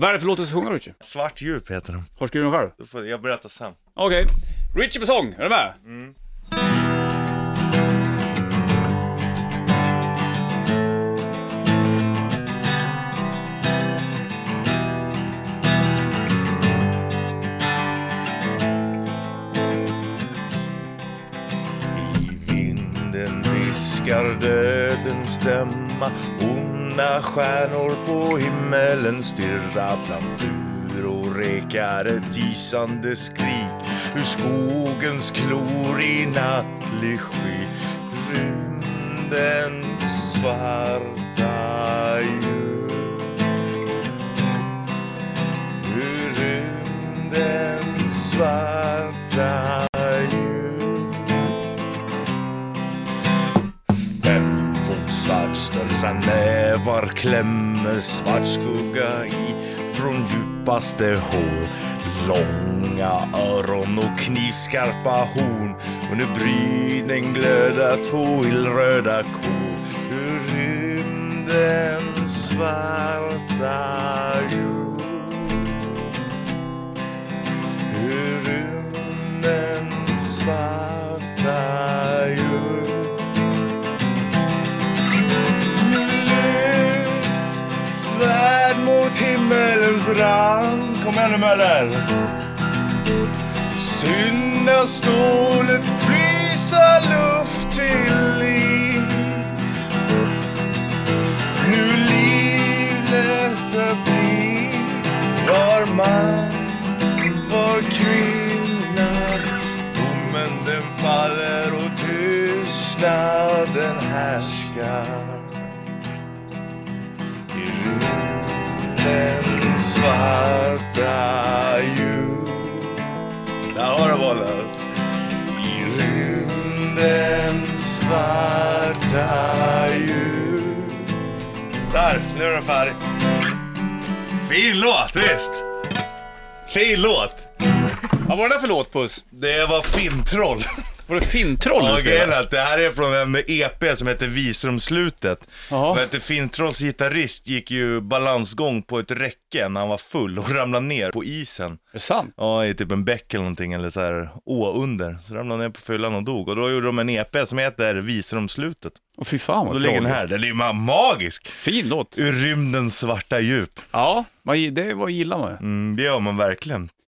Vad är det för låt du ska sjunga Richie? Svart djup heter den. Har du skrivit den själv? Då får jag berättar sen. Okej. Richie på sång, är du med? I vinden viskar dödens stämma Onda stjärnor på himmelen stirra bland furor rekar ett isande skrik. Ur skogens klor i nattlig sky. Rymdens svarta djup Ur rymdens svarta Dessa nävar klämmer svart skugga i från djupaste hål. Långa öron och knivskarpa horn. Under brynen glöda två illröda kor. Ur rymdens svarta jord. Mot himmelens rand Kom igen nu Möller! Syndastålet frysa luft till is. Nu livlösa blir var man, var kvinna. Domen den faller och tystnaden härskar svarta djup. Där har du Wallace. I rymdens svarta djup. Där, nu är den färdig. Fin låt, visst. Fin låt. Vad var det där för låt Puss? Det var Finntroll. Var det Finntroll Ja, du grejen spelade? är att det här är från en EP som heter Visrumslutet. Jaha. Vad heter Finntrolls gitarrist gick ju balansgång på ett räcke när han var full och ramlade ner på isen. Är det sant? Ja, i typ en bäck eller någonting, eller så här å under. Så ramlade han ner på fyllan och dog. Och då gjorde de en EP som heter Visrumslutet. Åh fy fan Och vad då ligger den här, tragiskt. den är ju ma- magisk! Fin låt. Ur rymdens svarta djup. Ja, det var gillar man ju. Mm, det gör man verkligen.